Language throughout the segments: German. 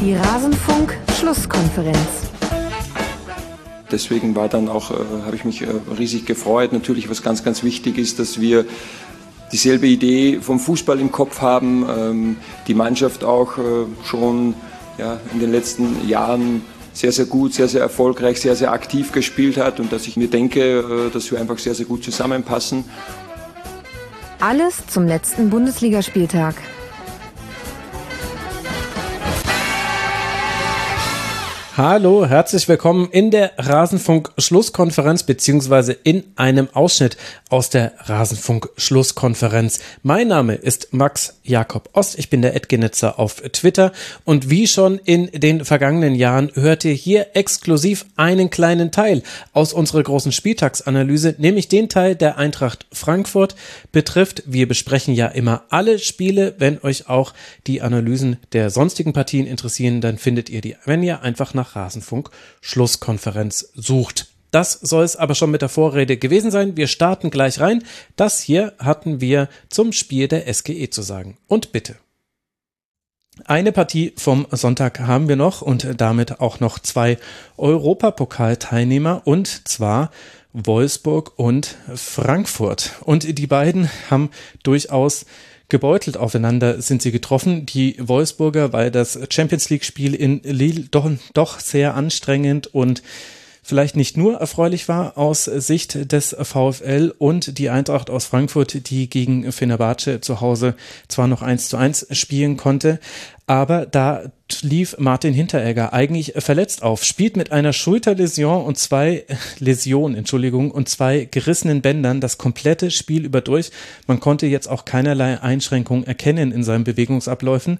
Die Rasenfunk-Schlusskonferenz. Deswegen war dann auch, äh, habe ich mich äh, riesig gefreut. Natürlich, was ganz, ganz wichtig ist, dass wir dieselbe Idee vom Fußball im Kopf haben, ähm, die Mannschaft auch äh, schon ja, in den letzten Jahren sehr, sehr gut, sehr, sehr erfolgreich, sehr, sehr aktiv gespielt hat und dass ich mir denke, äh, dass wir einfach sehr, sehr gut zusammenpassen. Alles zum letzten Bundesligaspieltag. Hallo, herzlich willkommen in der Rasenfunk-Schlusskonferenz beziehungsweise in einem Ausschnitt aus der Rasenfunk-Schlusskonferenz. Mein Name ist Max Jakob Ost, ich bin der Edgenetzer auf Twitter und wie schon in den vergangenen Jahren hört ihr hier exklusiv einen kleinen Teil aus unserer großen Spieltagsanalyse, nämlich den Teil der Eintracht Frankfurt betrifft. Wir besprechen ja immer alle Spiele. Wenn euch auch die Analysen der sonstigen Partien interessieren, dann findet ihr die, wenn ihr einfach nach Rasenfunk Schlusskonferenz sucht. Das soll es aber schon mit der Vorrede gewesen sein. Wir starten gleich rein. Das hier hatten wir zum Spiel der SGE zu sagen. Und bitte. Eine Partie vom Sonntag haben wir noch und damit auch noch zwei Europapokalteilnehmer und zwar Wolfsburg und Frankfurt. Und die beiden haben durchaus gebeutelt aufeinander sind sie getroffen. Die Wolfsburger, weil das Champions League Spiel in Lille doch, doch sehr anstrengend und vielleicht nicht nur erfreulich war aus Sicht des VfL und die Eintracht aus Frankfurt, die gegen Fenerbahce zu Hause zwar noch eins zu eins spielen konnte, aber da lief Martin Hinteregger eigentlich verletzt auf, spielt mit einer Schulterläsion und zwei Läsionen, Entschuldigung, und zwei gerissenen Bändern das komplette Spiel über durch. Man konnte jetzt auch keinerlei Einschränkungen erkennen in seinen Bewegungsabläufen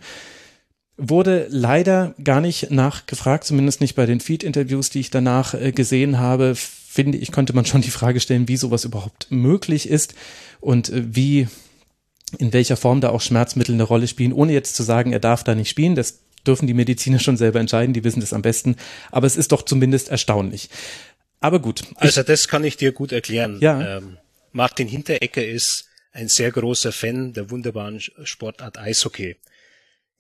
wurde leider gar nicht nachgefragt, zumindest nicht bei den Feed-Interviews, die ich danach äh, gesehen habe. Finde ich, konnte man schon die Frage stellen, wie sowas überhaupt möglich ist und äh, wie, in welcher Form da auch Schmerzmittel eine Rolle spielen, ohne jetzt zu sagen, er darf da nicht spielen. Das dürfen die Mediziner schon selber entscheiden, die wissen das am besten. Aber es ist doch zumindest erstaunlich. Aber gut. Also das kann ich dir gut erklären. Ja. Ähm, Martin Hinterecker ist ein sehr großer Fan der wunderbaren Sportart Eishockey.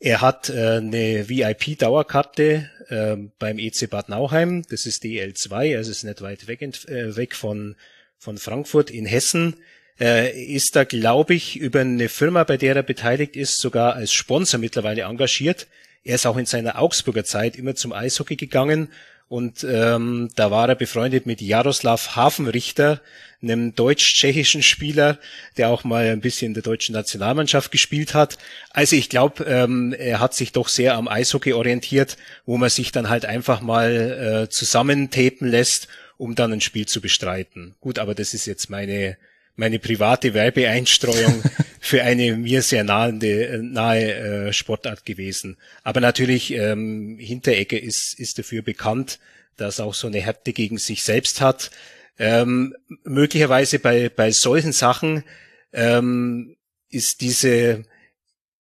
Er hat äh, eine VIP-Dauerkarte äh, beim EC Bad Nauheim. Das ist DL2, also ist nicht weit weg, äh, weg von, von Frankfurt in Hessen. Äh, ist da, glaube ich, über eine Firma, bei der er beteiligt ist, sogar als Sponsor mittlerweile engagiert. Er ist auch in seiner Augsburger Zeit immer zum Eishockey gegangen und ähm, da war er befreundet mit Jaroslav Hafenrichter, einem deutsch-tschechischen Spieler, der auch mal ein bisschen in der deutschen Nationalmannschaft gespielt hat. Also ich glaube, ähm, er hat sich doch sehr am Eishockey orientiert, wo man sich dann halt einfach mal äh, zusammentapen lässt, um dann ein Spiel zu bestreiten. Gut, aber das ist jetzt meine meine private Werbeeinstreuung für eine mir sehr nahende, nahe äh, Sportart gewesen. Aber natürlich, ähm, Hinterecke ist, ist dafür bekannt, dass auch so eine Härte gegen sich selbst hat. Ähm, möglicherweise bei, bei solchen Sachen ähm, ist diese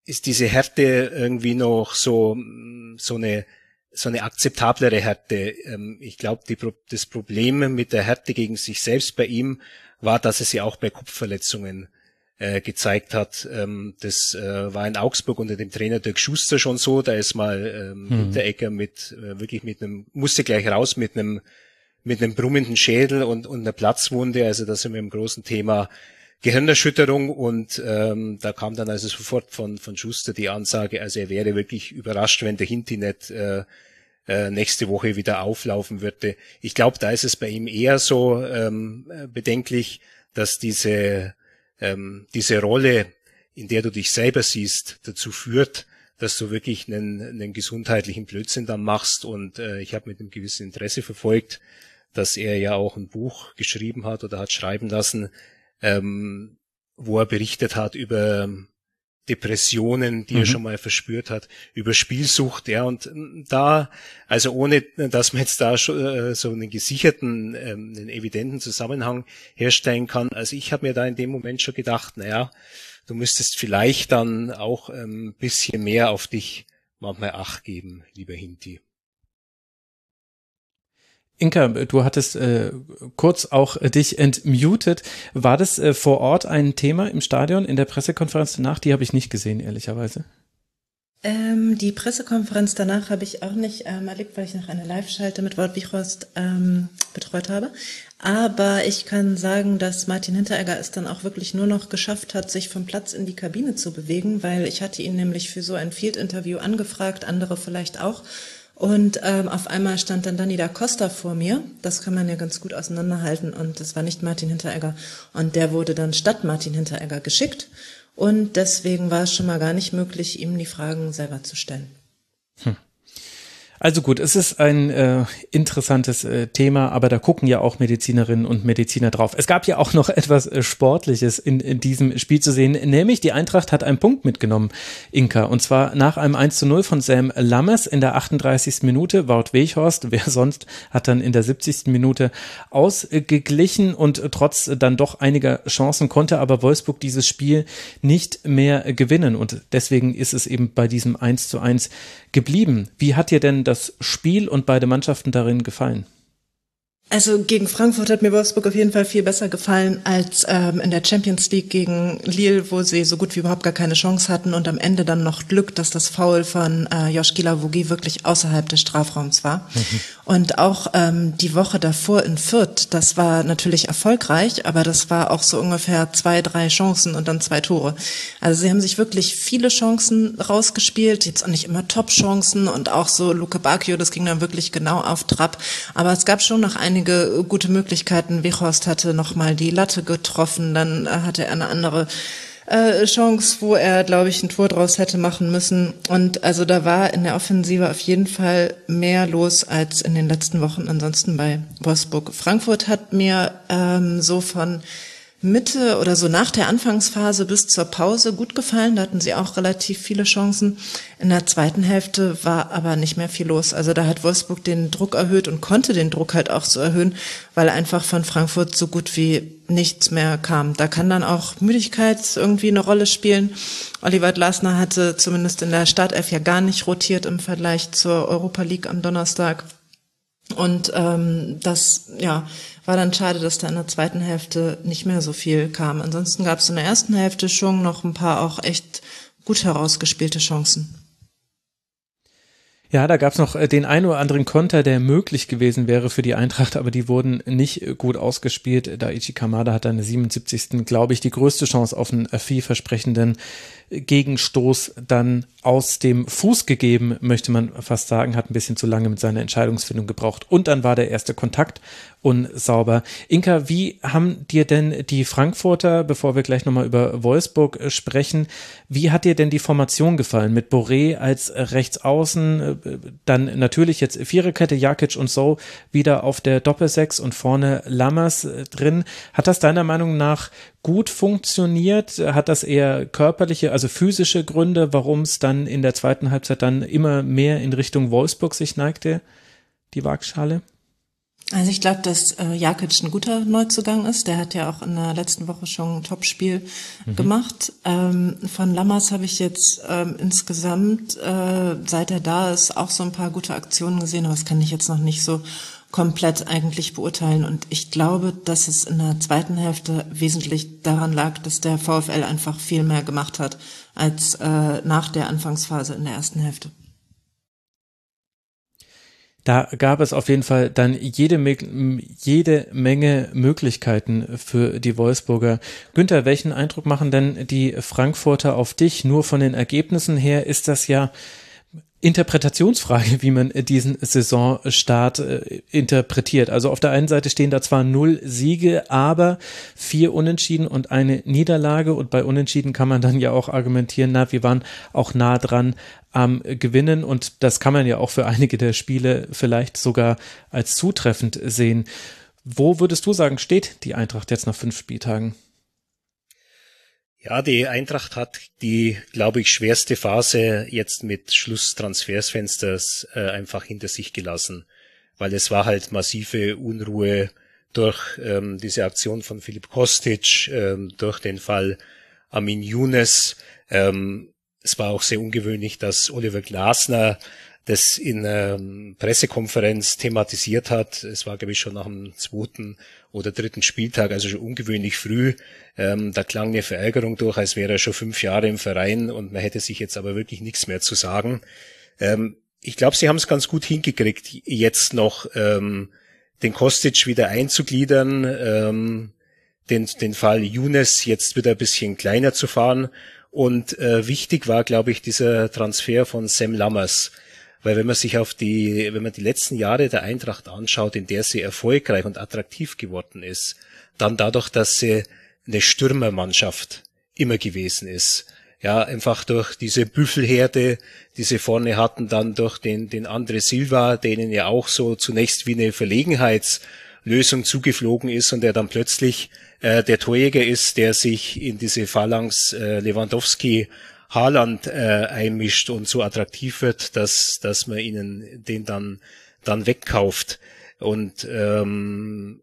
ist diese Härte irgendwie noch so so eine so eine akzeptablere Härte. Ähm, ich glaube, das Problem mit der Härte gegen sich selbst bei ihm war, dass es ja auch bei Kopfverletzungen äh, gezeigt hat. Ähm, das äh, war in Augsburg unter dem Trainer Dirk Schuster schon so. Da ist mal ähm, der Ecker mit äh, wirklich mit einem musste gleich raus mit einem mit einem brummenden Schädel und, und einer Platzwunde. Also das sind wir im großen Thema Gehirnerschütterung und ähm, da kam dann also sofort von, von Schuster die Ansage, also er wäre wirklich überrascht, wenn der Hinti nicht äh, äh, nächste Woche wieder auflaufen würde. Ich glaube, da ist es bei ihm eher so ähm, bedenklich, dass diese, ähm, diese Rolle, in der du dich selber siehst, dazu führt, dass du wirklich einen, einen gesundheitlichen Blödsinn dann machst. Und äh, ich habe mit einem gewissen Interesse verfolgt, dass er ja auch ein Buch geschrieben hat oder hat schreiben lassen, ähm, wo er berichtet hat über Depressionen, die mhm. er schon mal verspürt hat, über Spielsucht, ja, und da, also ohne, dass man jetzt da schon, äh, so einen gesicherten, ähm, einen evidenten Zusammenhang herstellen kann, also ich habe mir da in dem Moment schon gedacht, naja, du müsstest vielleicht dann auch ein ähm, bisschen mehr auf dich manchmal Acht geben, lieber Hinti. Inka, du hattest äh, kurz auch äh, dich entmutet. War das äh, vor Ort ein Thema im Stadion in der Pressekonferenz danach? Die habe ich nicht gesehen, ehrlicherweise. Ähm, die Pressekonferenz danach habe ich auch nicht ähm, erlebt, weil ich noch eine Live-Schalte mit Wort Wichrost ähm, betreut habe. Aber ich kann sagen, dass Martin Hinteregger es dann auch wirklich nur noch geschafft hat, sich vom Platz in die Kabine zu bewegen, weil ich hatte ihn nämlich für so ein Field-Interview angefragt, andere vielleicht auch. Und ähm, auf einmal stand dann Danny da Costa vor mir. Das kann man ja ganz gut auseinanderhalten. Und das war nicht Martin Hinteregger. Und der wurde dann statt Martin Hinteregger geschickt. Und deswegen war es schon mal gar nicht möglich, ihm die Fragen selber zu stellen. Hm. Also gut, es ist ein äh, interessantes äh, Thema, aber da gucken ja auch Medizinerinnen und Mediziner drauf. Es gab ja auch noch etwas äh, Sportliches in, in, diesem Spiel zu sehen, nämlich die Eintracht hat einen Punkt mitgenommen, Inka, und zwar nach einem 1 zu 0 von Sam Lammers in der 38. Minute. Wout Weghorst, wer sonst, hat dann in der 70. Minute ausgeglichen und trotz dann doch einiger Chancen konnte aber Wolfsburg dieses Spiel nicht mehr gewinnen und deswegen ist es eben bei diesem 1 zu 1 geblieben. Wie hat dir denn das Spiel und beide Mannschaften darin gefallen? Also gegen Frankfurt hat mir Wolfsburg auf jeden Fall viel besser gefallen als ähm, in der Champions League gegen Lille, wo sie so gut wie überhaupt gar keine Chance hatten und am Ende dann noch Glück, dass das Foul von äh, Josh Gilavogi wirklich außerhalb des Strafraums war. Mhm. Und auch ähm, die Woche davor in Fürth, das war natürlich erfolgreich, aber das war auch so ungefähr zwei, drei Chancen und dann zwei Tore. Also sie haben sich wirklich viele Chancen rausgespielt, jetzt auch nicht immer Top-Chancen und auch so Luke Bacchio, das ging dann wirklich genau auf Trab. Aber es gab schon noch eine einige gute Möglichkeiten. Wichhorst hatte nochmal die Latte getroffen, dann hatte er eine andere äh, Chance, wo er, glaube ich, ein Tor draus hätte machen müssen. Und also da war in der Offensive auf jeden Fall mehr los als in den letzten Wochen ansonsten bei Wolfsburg. Frankfurt hat mir ähm, so von Mitte oder so nach der Anfangsphase bis zur Pause gut gefallen. Da hatten sie auch relativ viele Chancen. In der zweiten Hälfte war aber nicht mehr viel los. Also da hat Wolfsburg den Druck erhöht und konnte den Druck halt auch so erhöhen, weil einfach von Frankfurt so gut wie nichts mehr kam. Da kann dann auch Müdigkeit irgendwie eine Rolle spielen. Oliver Glasner hatte zumindest in der Startelf ja gar nicht rotiert im Vergleich zur Europa League am Donnerstag. Und ähm, das, ja, war dann schade, dass da in der zweiten Hälfte nicht mehr so viel kam. Ansonsten gab es in der ersten Hälfte schon noch ein paar auch echt gut herausgespielte Chancen. Ja, da gab es noch äh, den einen oder anderen Konter, der möglich gewesen wäre für die Eintracht, aber die wurden nicht gut ausgespielt. Daichi Kamada hat dann 77. glaube ich, die größte Chance auf einen vielversprechenden Gegenstoß dann aus dem Fuß gegeben, möchte man fast sagen, hat ein bisschen zu lange mit seiner Entscheidungsfindung gebraucht. Und dann war der erste Kontakt unsauber. Inka, wie haben dir denn die Frankfurter, bevor wir gleich nochmal über Wolfsburg äh, sprechen, wie hat dir denn die Formation gefallen? Mit Boré als Rechtsaußen, äh, dann natürlich jetzt Viererkette, Jakic und so wieder auf der Doppelsechs und vorne Lammers äh, drin. Hat das deiner Meinung nach gut funktioniert? Hat das eher körperliche, also physische Gründe, warum es dann in der zweiten Halbzeit dann immer mehr in Richtung Wolfsburg sich neigte, die Waagschale? Also ich glaube, dass äh, Jakic ein guter Neuzugang ist. Der hat ja auch in der letzten Woche schon ein Topspiel mhm. gemacht. Ähm, von Lammers habe ich jetzt ähm, insgesamt, äh, seit er da ist, auch so ein paar gute Aktionen gesehen, aber das kann ich jetzt noch nicht so komplett eigentlich beurteilen. Und ich glaube, dass es in der zweiten Hälfte wesentlich daran lag, dass der VfL einfach viel mehr gemacht hat als äh, nach der Anfangsphase in der ersten Hälfte. Da gab es auf jeden Fall dann jede, jede Menge Möglichkeiten für die Wolfsburger. Günther, welchen Eindruck machen denn die Frankfurter auf dich? Nur von den Ergebnissen her ist das ja Interpretationsfrage, wie man diesen Saisonstart äh, interpretiert. Also auf der einen Seite stehen da zwar null Siege, aber vier Unentschieden und eine Niederlage. Und bei Unentschieden kann man dann ja auch argumentieren, na, wir waren auch nah dran am Gewinnen. Und das kann man ja auch für einige der Spiele vielleicht sogar als zutreffend sehen. Wo würdest du sagen, steht die Eintracht jetzt nach fünf Spieltagen? Ja, die Eintracht hat die, glaube ich, schwerste Phase jetzt mit Schluss Transfersfensters äh, einfach hinter sich gelassen, weil es war halt massive Unruhe durch ähm, diese Aktion von Philipp Kostic, ähm, durch den Fall Amin Younes. Ähm, es war auch sehr ungewöhnlich, dass Oliver Glasner das in ähm, Pressekonferenz thematisiert hat. Es war, glaube ich, schon nach dem zweiten oder dritten Spieltag, also schon ungewöhnlich früh. Ähm, da klang eine Verärgerung durch, als wäre er schon fünf Jahre im Verein und man hätte sich jetzt aber wirklich nichts mehr zu sagen. Ähm, ich glaube, sie haben es ganz gut hingekriegt, jetzt noch ähm, den Kostic wieder einzugliedern, ähm, den, den Fall Younes jetzt wieder ein bisschen kleiner zu fahren. Und äh, wichtig war, glaube ich, dieser Transfer von Sam Lammers. Weil wenn man sich auf die, wenn man die letzten Jahre der Eintracht anschaut, in der sie erfolgreich und attraktiv geworden ist, dann dadurch, dass sie eine Stürmermannschaft immer gewesen ist. Ja, einfach durch diese Büffelherde, die sie vorne hatten, dann durch den, den Andre Silva, denen ja auch so zunächst wie eine Verlegenheitslösung zugeflogen ist und der dann plötzlich äh, der Torjäger ist, der sich in diese Phalanx äh, Lewandowski Haaland äh, einmischt und so attraktiv wird, dass, dass man ihnen den dann, dann wegkauft. Und ähm,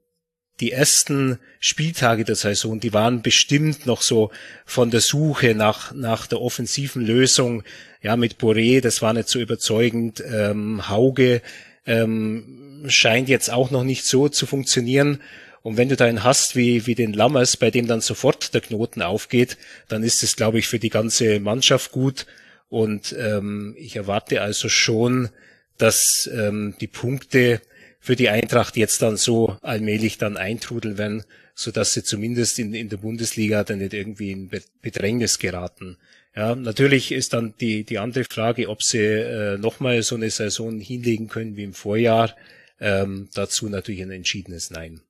die ersten Spieltage der Saison, die waren bestimmt noch so von der Suche nach, nach der offensiven Lösung. Ja, mit Boré, das war nicht so überzeugend. Ähm, Hauge ähm, scheint jetzt auch noch nicht so zu funktionieren. Und wenn du da einen hast wie, wie den Lammers, bei dem dann sofort der Knoten aufgeht, dann ist es, glaube ich, für die ganze Mannschaft gut. Und ähm, ich erwarte also schon, dass ähm, die Punkte für die Eintracht jetzt dann so allmählich dann eintrudeln werden, so dass sie zumindest in, in der Bundesliga dann nicht irgendwie in Bedrängnis geraten. Ja, natürlich ist dann die, die andere Frage, ob sie äh, nochmal so eine Saison hinlegen können wie im Vorjahr. Ähm, dazu natürlich ein entschiedenes Nein.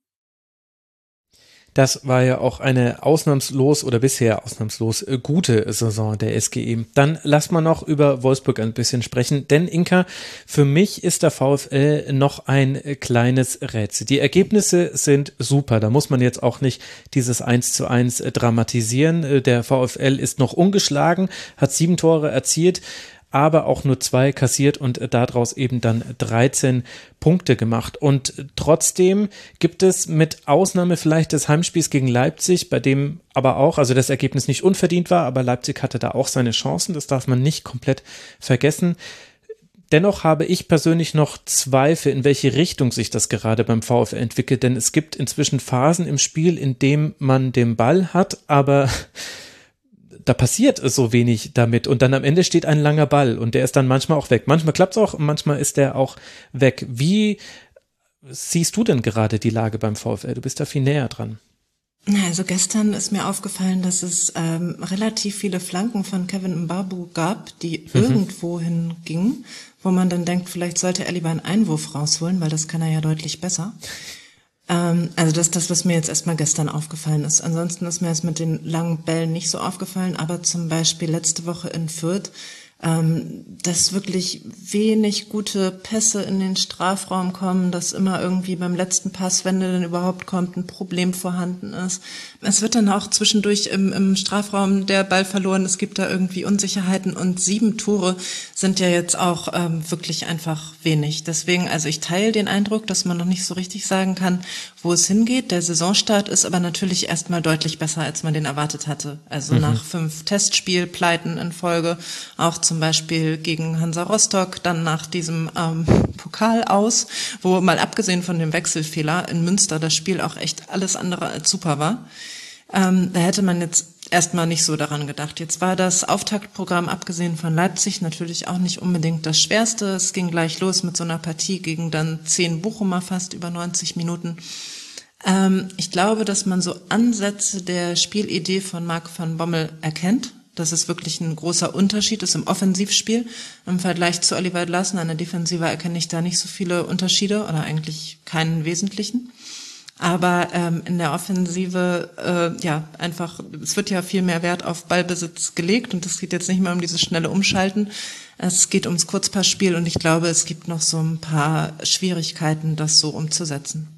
Das war ja auch eine ausnahmslos oder bisher ausnahmslos äh, gute Saison der SGE. Dann lass mal noch über Wolfsburg ein bisschen sprechen, denn Inka, für mich ist der VfL noch ein kleines Rätsel. Die Ergebnisse sind super, da muss man jetzt auch nicht dieses 1 zu 1 dramatisieren. Äh, der VfL ist noch ungeschlagen, hat sieben Tore erzielt aber auch nur zwei kassiert und daraus eben dann 13 Punkte gemacht. Und trotzdem gibt es mit Ausnahme vielleicht des Heimspiels gegen Leipzig, bei dem aber auch, also das Ergebnis nicht unverdient war, aber Leipzig hatte da auch seine Chancen, das darf man nicht komplett vergessen. Dennoch habe ich persönlich noch Zweifel, in welche Richtung sich das gerade beim VfL entwickelt, denn es gibt inzwischen Phasen im Spiel, in dem man den Ball hat, aber da passiert so wenig damit und dann am Ende steht ein langer Ball und der ist dann manchmal auch weg. Manchmal klappt es auch, manchmal ist der auch weg. Wie siehst du denn gerade die Lage beim VfL? Du bist da viel näher dran. Also gestern ist mir aufgefallen, dass es ähm, relativ viele Flanken von Kevin Mbabu gab, die mhm. irgendwo hingingen, wo man dann denkt, vielleicht sollte er lieber einen Einwurf rausholen, weil das kann er ja deutlich besser. Ähm, also das ist das, was mir jetzt erstmal gestern aufgefallen ist. Ansonsten ist mir es mit den langen Bällen nicht so aufgefallen, aber zum Beispiel letzte Woche in Fürth ähm, dass wirklich wenig gute Pässe in den Strafraum kommen, dass immer irgendwie beim letzten Pass, wenn der denn überhaupt kommt, ein Problem vorhanden ist. Es wird dann auch zwischendurch im, im Strafraum der Ball verloren. Es gibt da irgendwie Unsicherheiten und sieben Tore sind ja jetzt auch ähm, wirklich einfach wenig. Deswegen, also ich teile den Eindruck, dass man noch nicht so richtig sagen kann, wo es hingeht. Der Saisonstart ist aber natürlich erstmal deutlich besser, als man den erwartet hatte. Also mhm. nach fünf Testspielpleiten in Folge, auch zum Beispiel gegen Hansa Rostock, dann nach diesem ähm, Pokal aus, wo mal abgesehen von dem Wechselfehler in Münster das Spiel auch echt alles andere als super war. Ähm, da hätte man jetzt erstmal nicht so daran gedacht. Jetzt war das Auftaktprogramm abgesehen von Leipzig natürlich auch nicht unbedingt das Schwerste. Es ging gleich los mit so einer Partie gegen dann zehn Bochumer fast über 90 Minuten. Ähm, ich glaube, dass man so Ansätze der Spielidee von Marc van Bommel erkennt. Dass es wirklich ein großer Unterschied ist im Offensivspiel im Vergleich zu Oliver Lassen. An der Defensive erkenne ich da nicht so viele Unterschiede oder eigentlich keinen wesentlichen. Aber ähm, in der Offensive, äh, ja, einfach, es wird ja viel mehr Wert auf Ballbesitz gelegt und es geht jetzt nicht mehr um dieses schnelle Umschalten. Es geht ums Kurzpassspiel und ich glaube, es gibt noch so ein paar Schwierigkeiten, das so umzusetzen.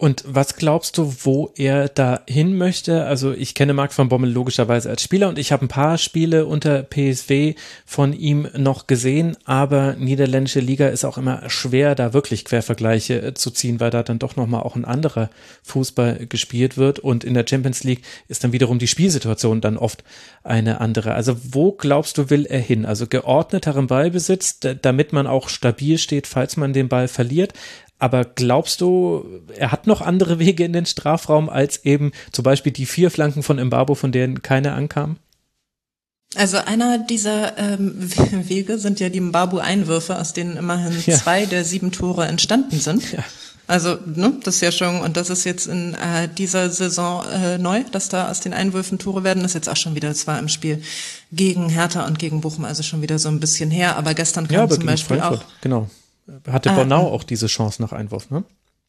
Und was glaubst du, wo er da hin möchte? Also ich kenne Marc van Bommel logischerweise als Spieler und ich habe ein paar Spiele unter PSW von ihm noch gesehen, aber niederländische Liga ist auch immer schwer, da wirklich Quervergleiche äh, zu ziehen, weil da dann doch nochmal auch ein anderer Fußball gespielt wird und in der Champions League ist dann wiederum die Spielsituation dann oft eine andere. Also wo glaubst du, will er hin? Also geordneterem Ballbesitz, damit man auch stabil steht, falls man den Ball verliert, Aber glaubst du, er hat noch andere Wege in den Strafraum als eben zum Beispiel die vier Flanken von Mbabo, von denen keine ankam? Also einer dieser ähm, Wege sind ja die Mbabu-Einwürfe, aus denen immerhin ja. zwei der sieben Tore entstanden sind. Ja. Also, ne, das ist ja schon, und das ist jetzt in äh, dieser Saison äh, neu, dass da aus den Einwürfen Tore werden. Das ist jetzt auch schon wieder, das war im Spiel gegen Hertha und gegen Bochum, also schon wieder so ein bisschen her. Aber gestern kam ja, aber zum Beispiel Frankfurt, auch. Genau. Hatte Bornau äh, auch diese Chance nach Einwurf, ne?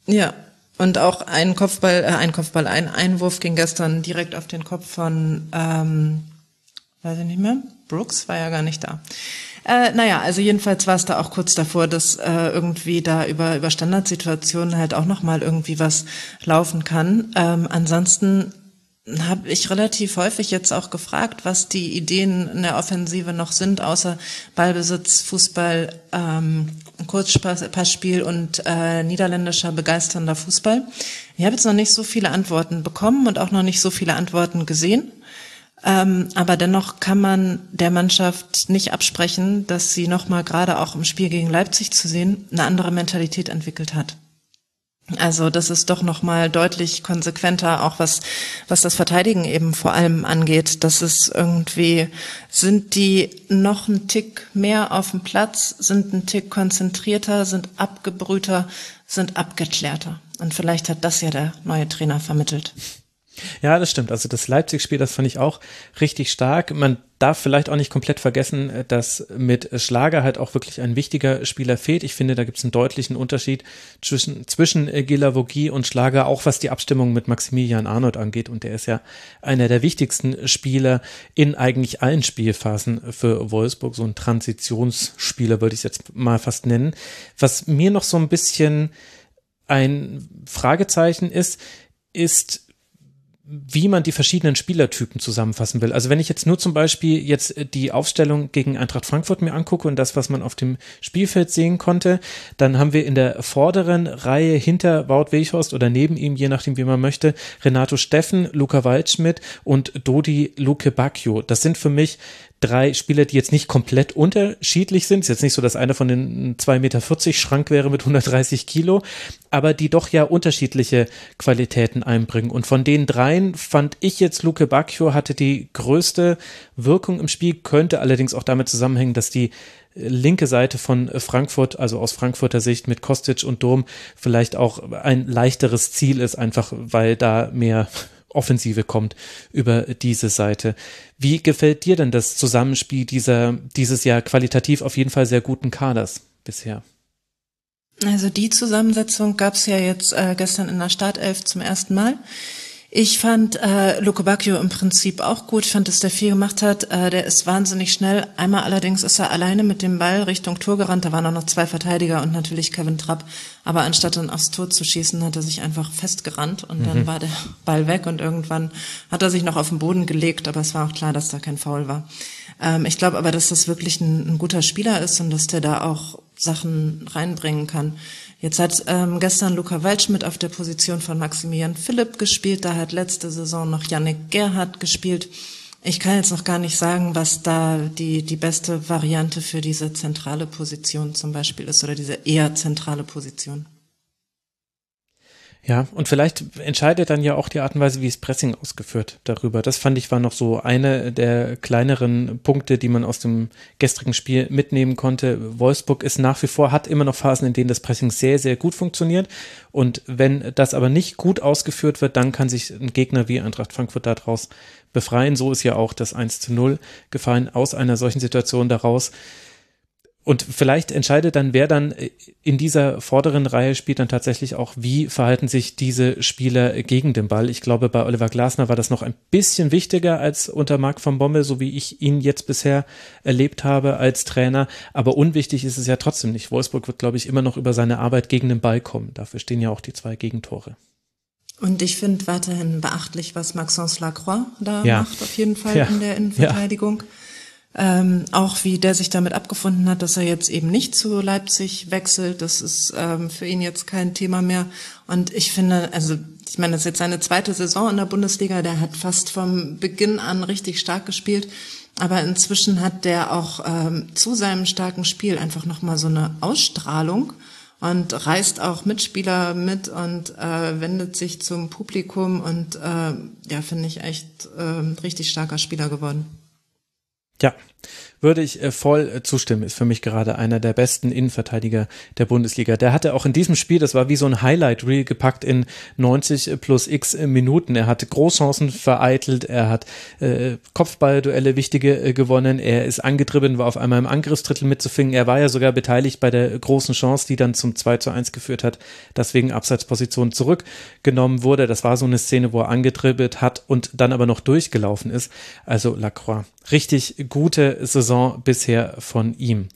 Ja. Und auch ein Kopfball, äh, ein Kopfball, ein Einwurf ging gestern direkt auf den Kopf von ähm, weiß ich nicht mehr, Brooks war ja gar nicht da. Äh, naja, also jedenfalls war es da auch kurz davor, dass äh, irgendwie da über, über Standardsituationen halt auch nochmal irgendwie was laufen kann. Ähm, ansonsten habe ich relativ häufig jetzt auch gefragt, was die Ideen in der Offensive noch sind, außer Ballbesitz, Fußball, ähm, Kurzpassspiel und äh, niederländischer begeisternder Fußball. Ich habe jetzt noch nicht so viele Antworten bekommen und auch noch nicht so viele Antworten gesehen. Ähm, aber dennoch kann man der Mannschaft nicht absprechen, dass sie nochmal gerade auch im Spiel gegen Leipzig zu sehen, eine andere Mentalität entwickelt hat. Also das ist doch nochmal deutlich konsequenter, auch was, was das Verteidigen eben vor allem angeht. Das ist irgendwie, sind die noch ein Tick mehr auf dem Platz, sind ein Tick konzentrierter, sind abgebrühter, sind abgeklärter. Und vielleicht hat das ja der neue Trainer vermittelt. Ja, das stimmt. Also das Leipzig-Spiel, das fand ich auch richtig stark. Man darf vielleicht auch nicht komplett vergessen, dass mit Schlager halt auch wirklich ein wichtiger Spieler fehlt. Ich finde, da gibt es einen deutlichen Unterschied zwischen, zwischen Gilavogi und Schlager, auch was die Abstimmung mit Maximilian Arnold angeht. Und der ist ja einer der wichtigsten Spieler in eigentlich allen Spielphasen für Wolfsburg. So ein Transitionsspieler würde ich es jetzt mal fast nennen. Was mir noch so ein bisschen ein Fragezeichen ist, ist, wie man die verschiedenen Spielertypen zusammenfassen will. Also wenn ich jetzt nur zum Beispiel jetzt die Aufstellung gegen Eintracht Frankfurt mir angucke und das, was man auf dem Spielfeld sehen konnte, dann haben wir in der vorderen Reihe hinter Wout Weghorst oder neben ihm, je nachdem wie man möchte, Renato Steffen, Luca Waldschmidt und Dodi Luke Bacchio. Das sind für mich drei Spieler, die jetzt nicht komplett unterschiedlich sind. Ist jetzt nicht so, dass einer von den 2,40 Meter Schrank wäre mit 130 Kilo, aber die doch ja unterschiedliche Qualitäten einbringen. Und von den dreien fand ich jetzt Luke Bacchio hatte die größte Wirkung im Spiel, könnte allerdings auch damit zusammenhängen, dass die linke Seite von Frankfurt, also aus Frankfurter Sicht mit Kostic und Dom vielleicht auch ein leichteres Ziel ist, einfach weil da mehr Offensive kommt über diese Seite. Wie gefällt dir denn das Zusammenspiel dieser, dieses Jahr qualitativ auf jeden Fall sehr guten Kaders bisher? Also die Zusammensetzung gab es ja jetzt äh, gestern in der Startelf zum ersten Mal. Ich fand äh, Luke Bacchio im Prinzip auch gut, fand, dass der viel gemacht hat. Äh, der ist wahnsinnig schnell. Einmal allerdings ist er alleine mit dem Ball Richtung Tor gerannt. Da waren auch noch zwei Verteidiger und natürlich Kevin Trapp. Aber anstatt dann aufs Tor zu schießen, hat er sich einfach festgerannt und mhm. dann war der Ball weg und irgendwann hat er sich noch auf den Boden gelegt. Aber es war auch klar, dass da kein Foul war. Ähm, ich glaube aber, dass das wirklich ein, ein guter Spieler ist und dass der da auch Sachen reinbringen kann. Jetzt hat ähm, gestern Luca Waldschmidt auf der Position von Maximilian Philipp gespielt. Da hat letzte Saison noch Yannick Gerhardt gespielt. Ich kann jetzt noch gar nicht sagen, was da die, die beste Variante für diese zentrale Position zum Beispiel ist oder diese eher zentrale Position. Ja, und vielleicht entscheidet dann ja auch die Art und Weise, wie es Pressing ausgeführt darüber. Das fand ich war noch so eine der kleineren Punkte, die man aus dem gestrigen Spiel mitnehmen konnte. Wolfsburg ist nach wie vor, hat immer noch Phasen, in denen das Pressing sehr, sehr gut funktioniert. Und wenn das aber nicht gut ausgeführt wird, dann kann sich ein Gegner wie Eintracht Frankfurt daraus befreien. So ist ja auch das 1 zu 0 gefallen aus einer solchen Situation daraus. Und vielleicht entscheidet dann, wer dann in dieser vorderen Reihe spielt, dann tatsächlich auch, wie verhalten sich diese Spieler gegen den Ball. Ich glaube, bei Oliver Glasner war das noch ein bisschen wichtiger als unter Marc von Bommel, so wie ich ihn jetzt bisher erlebt habe als Trainer. Aber unwichtig ist es ja trotzdem nicht. Wolfsburg wird, glaube ich, immer noch über seine Arbeit gegen den Ball kommen. Dafür stehen ja auch die zwei Gegentore. Und ich finde weiterhin beachtlich, was Maxence Lacroix da ja. macht, auf jeden Fall ja. in der Innenverteidigung. Ja. Ähm, auch wie der sich damit abgefunden hat, dass er jetzt eben nicht zu Leipzig wechselt. Das ist ähm, für ihn jetzt kein Thema mehr. Und ich finde, also ich meine, das ist jetzt seine zweite Saison in der Bundesliga. Der hat fast vom Beginn an richtig stark gespielt. Aber inzwischen hat der auch ähm, zu seinem starken Spiel einfach nochmal so eine Ausstrahlung und reißt auch Mitspieler mit und äh, wendet sich zum Publikum und äh, ja, finde ich echt äh, richtig starker Spieler geworden. Ja, würde ich äh, voll äh, zustimmen. Ist für mich gerade einer der besten Innenverteidiger der Bundesliga. Der hatte auch in diesem Spiel, das war wie so ein Highlight-Reel gepackt in 90 plus x Minuten. Er hat Großchancen vereitelt, er hat äh, Kopfballduelle wichtige äh, gewonnen, er ist angetrieben, war auf einmal im Angriffsdrittel mitzufingen. Er war ja sogar beteiligt bei der großen Chance, die dann zum 2 zu 1 geführt hat, dass wegen Abseitsposition zurückgenommen wurde. Das war so eine Szene, wo er angetribbelt hat und dann aber noch durchgelaufen ist. Also Lacroix. Richtig gute Saison bisher von ihm.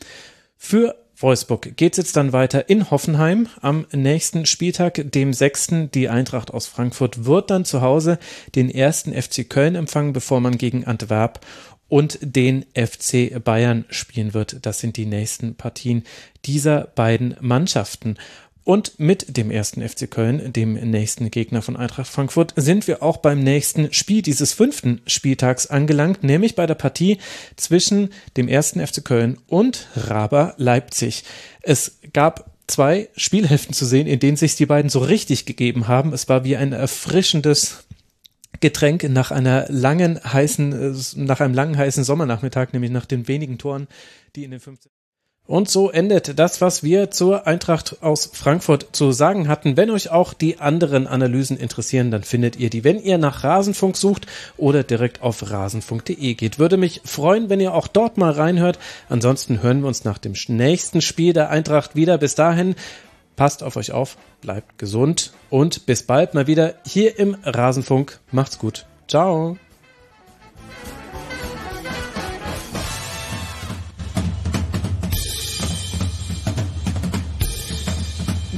Für Wolfsburg geht es jetzt dann weiter in Hoffenheim am nächsten Spieltag, dem sechsten. Die Eintracht aus Frankfurt wird dann zu Hause den ersten FC Köln empfangen, bevor man gegen Antwerp und den FC Bayern spielen wird. Das sind die nächsten Partien dieser beiden Mannschaften. Und mit dem ersten FC Köln, dem nächsten Gegner von Eintracht Frankfurt, sind wir auch beim nächsten Spiel dieses fünften Spieltags angelangt, nämlich bei der Partie zwischen dem ersten FC Köln und Raber Leipzig. Es gab zwei Spielhälften zu sehen, in denen sich die beiden so richtig gegeben haben. Es war wie ein erfrischendes Getränk nach einer langen heißen, nach einem langen heißen Sommernachmittag, nämlich nach den wenigen Toren, die in den 15 und so endet das, was wir zur Eintracht aus Frankfurt zu sagen hatten. Wenn euch auch die anderen Analysen interessieren, dann findet ihr die, wenn ihr nach Rasenfunk sucht oder direkt auf rasenfunk.de geht. Würde mich freuen, wenn ihr auch dort mal reinhört. Ansonsten hören wir uns nach dem nächsten Spiel der Eintracht wieder. Bis dahin, passt auf euch auf, bleibt gesund und bis bald mal wieder hier im Rasenfunk. Macht's gut. Ciao.